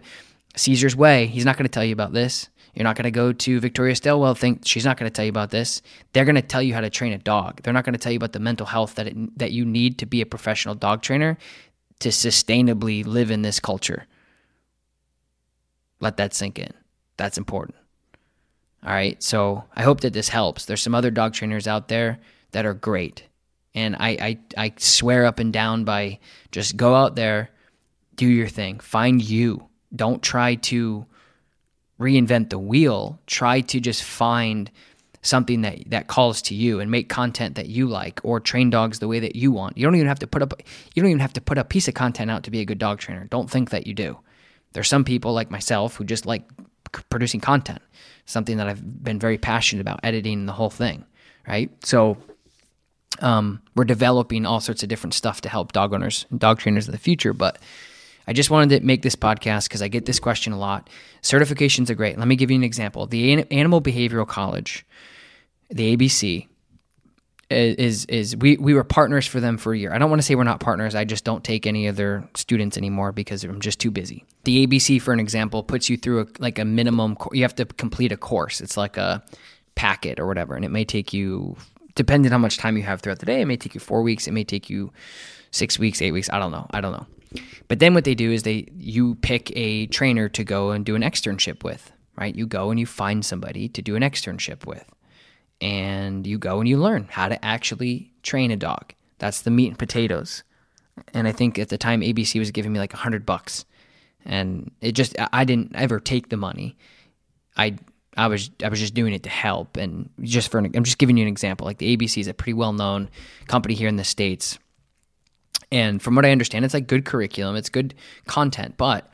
Cesar's Way. He's not gonna tell you about this. You're not going to go to Victoria Stilwell. Think she's not going to tell you about this. They're going to tell you how to train a dog. They're not going to tell you about the mental health that it, that you need to be a professional dog trainer to sustainably live in this culture. Let that sink in. That's important. All right. So I hope that this helps. There's some other dog trainers out there that are great. And I, I, I swear up and down by just go out there, do your thing, find you. Don't try to reinvent the wheel. Try to just find something that that calls to you and make content that you like or train dogs the way that you want. You don't even have to put up you don't even have to put a piece of content out to be a good dog trainer. Don't think that you do. There's some people like myself who just like producing content. Something that I've been very passionate about editing the whole thing, right? So um, we're developing all sorts of different stuff to help dog owners and dog trainers in the future, but I just wanted to make this podcast because I get this question a lot. Certifications are great. Let me give you an example. The Animal Behavioral College, the ABC, is is we we were partners for them for a year. I don't want to say we're not partners. I just don't take any of their students anymore because I'm just too busy. The ABC, for an example, puts you through a, like a minimum. You have to complete a course. It's like a packet or whatever, and it may take you, depending on how much time you have throughout the day, it may take you four weeks. It may take you six weeks, eight weeks. I don't know. I don't know. But then what they do is they you pick a trainer to go and do an externship with, right? You go and you find somebody to do an externship with. And you go and you learn how to actually train a dog. That's the meat and potatoes. And I think at the time ABC was giving me like a hundred bucks. And it just I didn't ever take the money. I I was I was just doing it to help and just for an, I'm just giving you an example. Like the ABC is a pretty well known company here in the states and from what I understand, it's like good curriculum, it's good content, but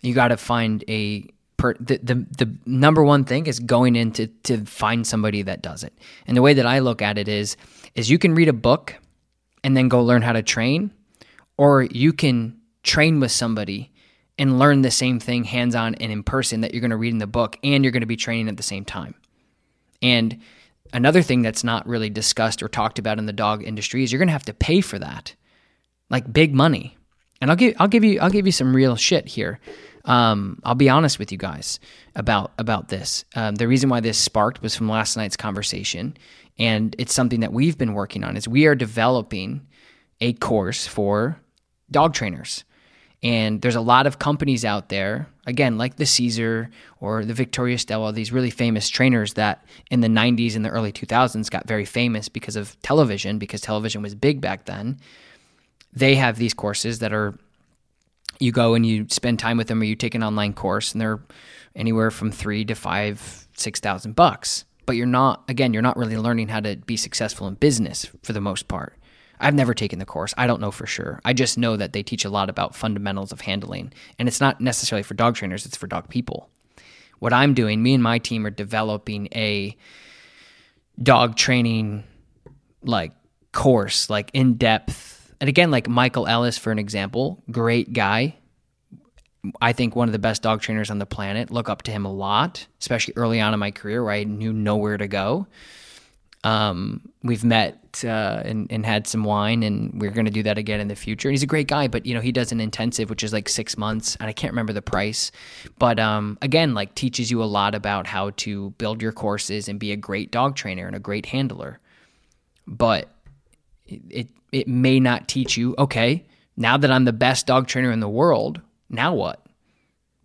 you got to find a per, the, the the number one thing is going in to, to find somebody that does it. And the way that I look at it is is you can read a book and then go learn how to train, or you can train with somebody and learn the same thing hands on and in person that you're going to read in the book, and you're going to be training at the same time. And another thing that's not really discussed or talked about in the dog industry is you're going to have to pay for that like big money. And I'll give I'll give you I'll give you some real shit here. Um, I'll be honest with you guys about about this. Um, the reason why this sparked was from last night's conversation, and it's something that we've been working on. Is we are developing a course for dog trainers, and there's a lot of companies out there, again, like the Cesar or the Victoria Stilwell, these really famous trainers that in the 90s and the early 2000s got very famous because of television, because television was big back then they have these courses that are you go and you spend time with them or you take an online course and they're anywhere from three to five six thousand bucks. But you're not again you're not really learning how to be successful in business for the most part. I've never taken the course. I don't know for sure. I just know that they teach a lot about fundamentals of handling. And it's not necessarily for dog trainers it's for dog people. What i'm doing me and my team are developing a dog training like course like in depth and again, like Michael Ellis, for an example, great guy. I think one of the best dog trainers on the planet. Look up to him a lot, especially early on in my career where I knew nowhere to go. Um, we've met uh, and, and, had some wine, and we're going to do that again in the future. And he's a great guy, but you know he does an intensive, which is like six months, and I can't remember the price. But um, again, like teaches you a lot about how to build your courses and be a great dog trainer and a great handler. But it it may not teach you, okay, now that I'm the best dog trainer in the world, now what?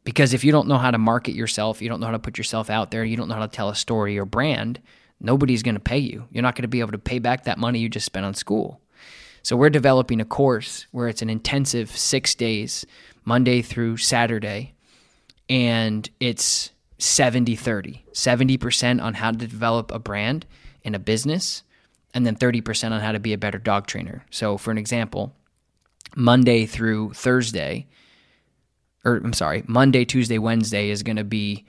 Because if you don't know how to market yourself, you don't know how to put yourself out there, you don't know how to tell a story or brand, nobody's going to pay you. You're not going to be able to pay back that money you just spent on school. So we're developing a course where it's an intensive six days, Monday through Saturday, and it's 70 30, 70% on how to develop a brand in a business, and then 30% on how to be a better dog trainer. So, for an example, Monday through Thursday, or I'm sorry, Monday, Tuesday, Wednesday is going to be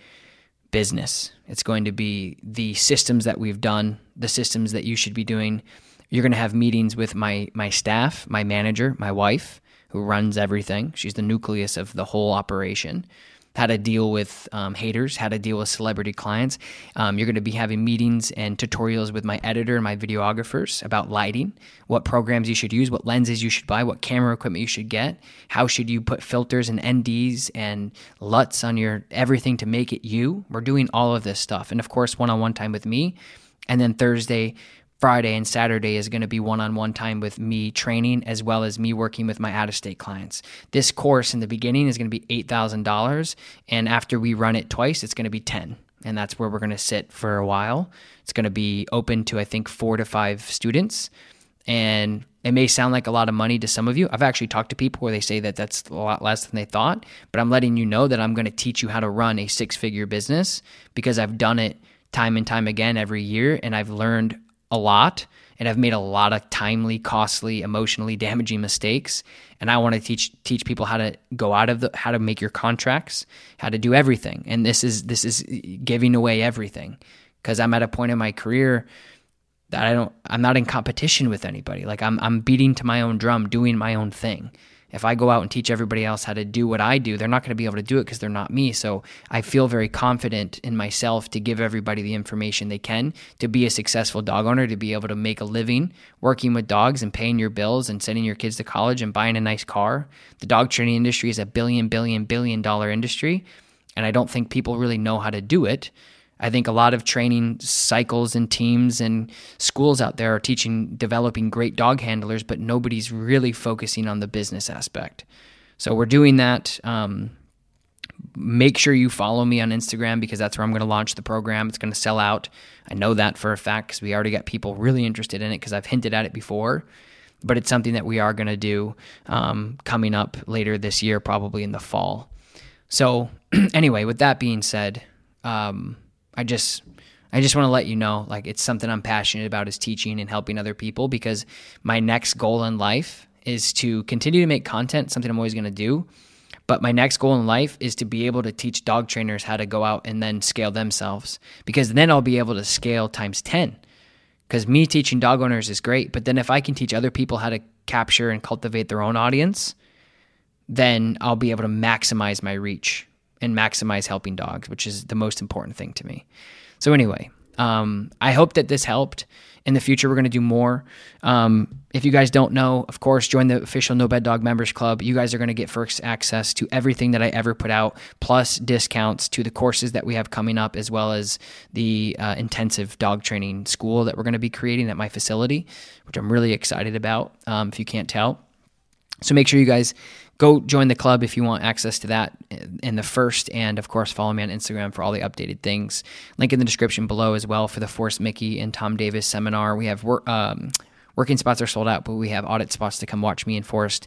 business. It's going to be the systems that we've done, the systems that you should be doing. You're going to have meetings with my my staff, my manager, my wife, who runs everything. She's the nucleus of the whole operation how to deal with um, haters, how to deal with celebrity clients. Um, you're going to be having meetings and tutorials with my editor and my videographers about lighting, what programs you should use, what lenses you should buy, what camera equipment you should get, how should you put filters and NDs and LUTs on your everything to make it you. We're doing all of this stuff. And of course, one on one time with me. And then Thursday, Friday and Saturday is going to be one on one time with me training as well as me working with my out of state clients. This course in the beginning is going to be $8,000. And after we run it twice, it's going to be 10 and that's where we're going to sit for a while. It's going to be open to, I think, four to five students. And it may sound like a lot of money to some of you. I've actually talked to people where they say that that's a lot less than they thought, but I'm letting you know that I'm going to teach you how to run a six figure business because I've done it time and time again every year and I've learned a lot and I've made a lot of timely, costly, emotionally damaging mistakes. And I want to teach teach people how to go out of the how to make your contracts, how to do everything. And this is this is giving away everything because I'm at a point in my career that I don't I'm not in competition with anybody. Like I'm I'm beating to my own drum, doing my own thing if I go out and teach everybody else how to do what I do, they're not going to be able to do it because they're not me. So I feel very confident in myself to give everybody the information they can to be a successful dog owner, to be able to make a living working with dogs and paying your bills and sending your kids to college and buying a nice car. The dog training industry is a billion, billion, billion dollar industry. And I don't think people really know how to do it. I think a lot of training cycles and teams and schools out there are teaching developing great dog handlers, but nobody's really focusing on the business aspect. So we're doing that. Um, make sure you follow me on Instagram because that's where I'm going to launch the program. It's going to sell out. I know that for a fact because we already got people really interested in it because I've hinted at it before. But it's something that we are going to do um, coming up later this year, probably in the fall. So, [clears throat] anyway, with that being said, um, I just I just want to let you know like it's something I'm passionate about is teaching and helping other people because my next goal in life is to continue to make content, something I'm always going to do. But my next goal in life is to be able to teach dog trainers how to go out and then scale themselves because then I'll be able to scale times 10. Because me teaching dog owners is great, but then if I can teach other people how to capture and cultivate their own audience, then I'll be able to maximize my reach and maximize helping dogs, which is the most important thing to me. So, anyway, um, I hope that this helped. In the future, we're going to do more. Um, if you guys don't know, of course, join the official No Bad Dog Members Club. You guys are going to get first access to everything that I ever put out, plus discounts to the courses that we have coming up, as well as the uh, intensive dog training school that we're going to be creating at my facility, which I'm really excited about. Um, if you can't tell, so make sure you guys go join the club if you want access to that in the first. And of course, follow me on Instagram for all the updated things. Link in the description below as well for the Forrest Micke and Tom Davis seminar. We have work. Um, working spots are sold out, but we have audit spots to come watch me and Forrest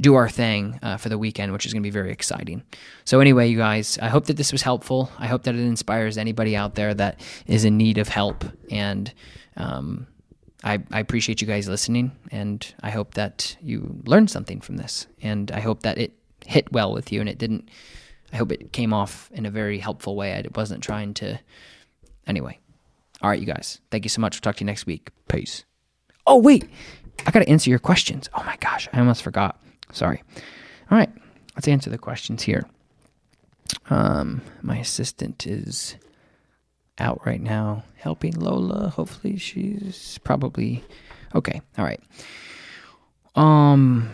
do our thing uh, for the weekend, which is going to be very exciting. So, anyway, you guys, I hope that this was helpful. I hope that it inspires anybody out there that is in need of help. And um, I, I appreciate you guys listening, and I hope that you learned something from this. And I hope that it hit well with you and it didn't. I hope it came off in a very helpful way. I wasn't trying to. Anyway. All right, you guys. Thank you so much. We'll talk to you next week. Peace. Oh, wait. I got to answer your questions. Oh my gosh. I almost forgot. Sorry. All right. Let's answer the questions here. Um, my assistant is out right now helping Lola. Hopefully she's probably okay. All right. Um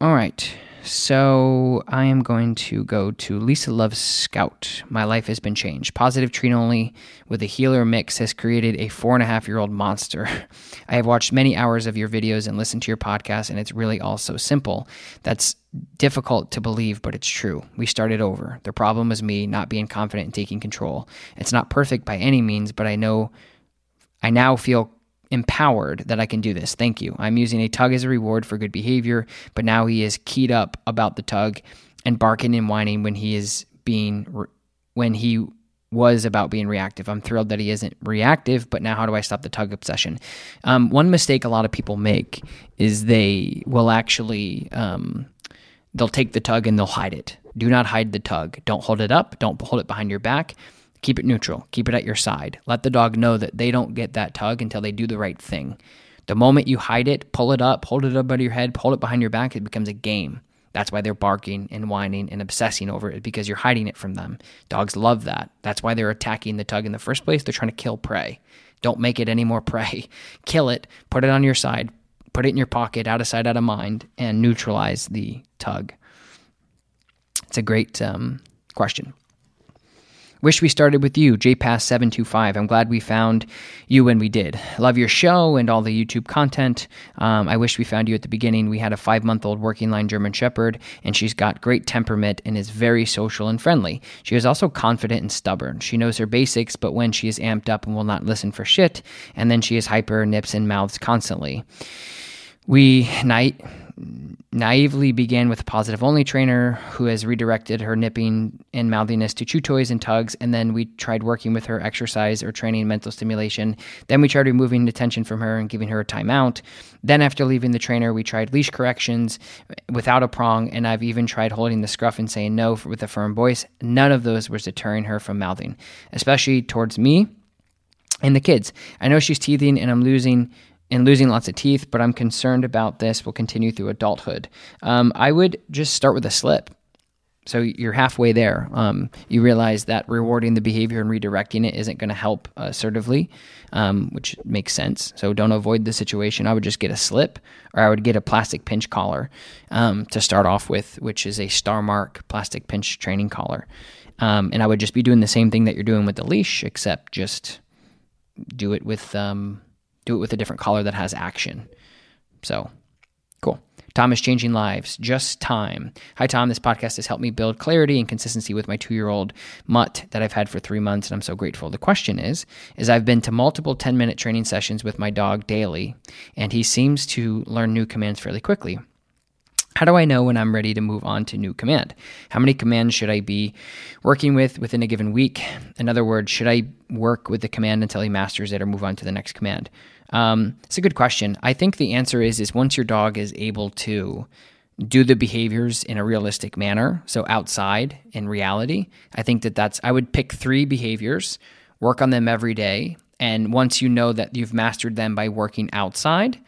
all right. So I am going to go to Lisa Loves Scout. My life has been changed. Positive treat only with a heeler mix has created a four and a half year old monster. [laughs] I have watched many hours of your videos and listened to your podcast, and it's really all so simple. That's difficult to believe, but it's true. We started over. The problem was me not being confident and taking control. It's not perfect by any means, but I know I now feel empowered that I can do this. Thank you. I'm using a tug as a reward for good behavior, but now he is keyed up about the tug and barking and whining when he is being when he was about being reactive. I'm thrilled that he isn't reactive, but now how do I stop the tug obsession? Um, one mistake a lot of people make is they will actually um, they'll take the tug and they'll hide it. Do not hide the tug. Don't hold it up. Don't hold it behind your back. Keep it neutral. Keep it at your side. Let the dog know that they don't get that tug until they do the right thing. The moment you hide it, pull it up, hold it up above your head, hold it behind your back, it becomes a game. That's why they're barking and whining and obsessing over it because you're hiding it from them. Dogs love that. That's why they're attacking the tug in the first place. They're trying to kill prey. Don't make it any more prey. [laughs] Kill it, put it on your side, put it in your pocket, out of sight, out of mind, and neutralize the tug. It's a great um, question. Wish we started with you, JPass725. I'm glad we found you when we did. Love your show and all the YouTube content. Um, I wish we found you at the beginning. We had a five month old working line German Shepherd, and she's got great temperament and is very social and friendly. She is also confident and stubborn. She knows her basics, but when she is amped up and will not listen for shit, and then she is hyper, nips, and mouths constantly. We night naively began with a positive only trainer who has redirected her nipping and mouthiness to chew toys and tugs. And then we tried working with her exercise or training mental stimulation. Then we tried removing attention from her and giving her a timeout. Then, after leaving the trainer, we tried leash corrections without a prong. And I've even tried holding the scruff and saying no with a firm voice. None of those was deterring her from mouthing, especially towards me and the kids. I know she's teething and I'm losing and losing lots of teeth, but I'm concerned about this will continue through adulthood. Um, I would just start with a slip. So you're halfway there. Um, you realize that rewarding the behavior and redirecting it isn't going to help assertively, um, which makes sense. So don't avoid the situation. I would just get a slip, or I would get a plastic pinch collar um, to start off with, which is a StarMark plastic pinch training collar. Um, and I would just be doing the same thing that you're doing with the leash, except just do it with um, do it with a different color that has action. So cool. Tom is changing lives. Just time. Hi, Tom. This podcast has helped me build clarity and consistency with my two year old mutt that I've had for three months, and I'm so grateful. The question is, is I've been to multiple 10 minute training sessions with my dog daily, and he seems to learn new commands fairly quickly. How do I know when I'm ready to move on to new command? How many commands should I be working with within a given week? In other words, should I work with the command until he masters it or move on to the next command? Um, it's a good question. I think the answer is is once your dog is able to do the behaviors in a realistic manner, so outside in reality, I think that that's I would pick 3 behaviors, work on them every day, and once you know that you've mastered them by working outside,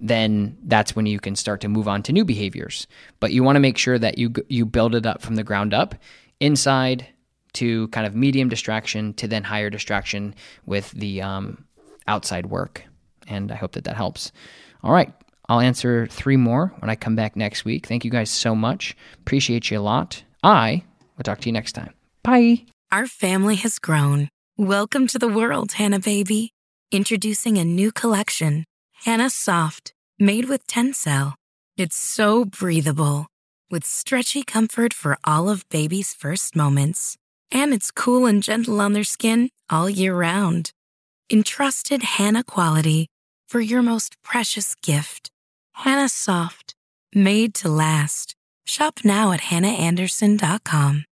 then that's when you can start to move on to new behaviors. But you want to make sure that you you build it up from the ground up, inside to kind of medium distraction to then higher distraction with the um, outside work and I hope that that helps. All right. I'll answer three more when I come back next week. Thank you guys so much. Appreciate you a lot. I will talk to you next time. Bye. Our family has grown. Welcome to the world, Hanna Baby. Introducing a new collection, Hanna Soft, made with Tencel. It's so breathable, with stretchy comfort for all of baby's first moments. And it's cool and gentle on their skin all year round. Entrusted Hanna quality for your most precious gift. Hanna Soft, made to last. Shop now at hannaandersson.com.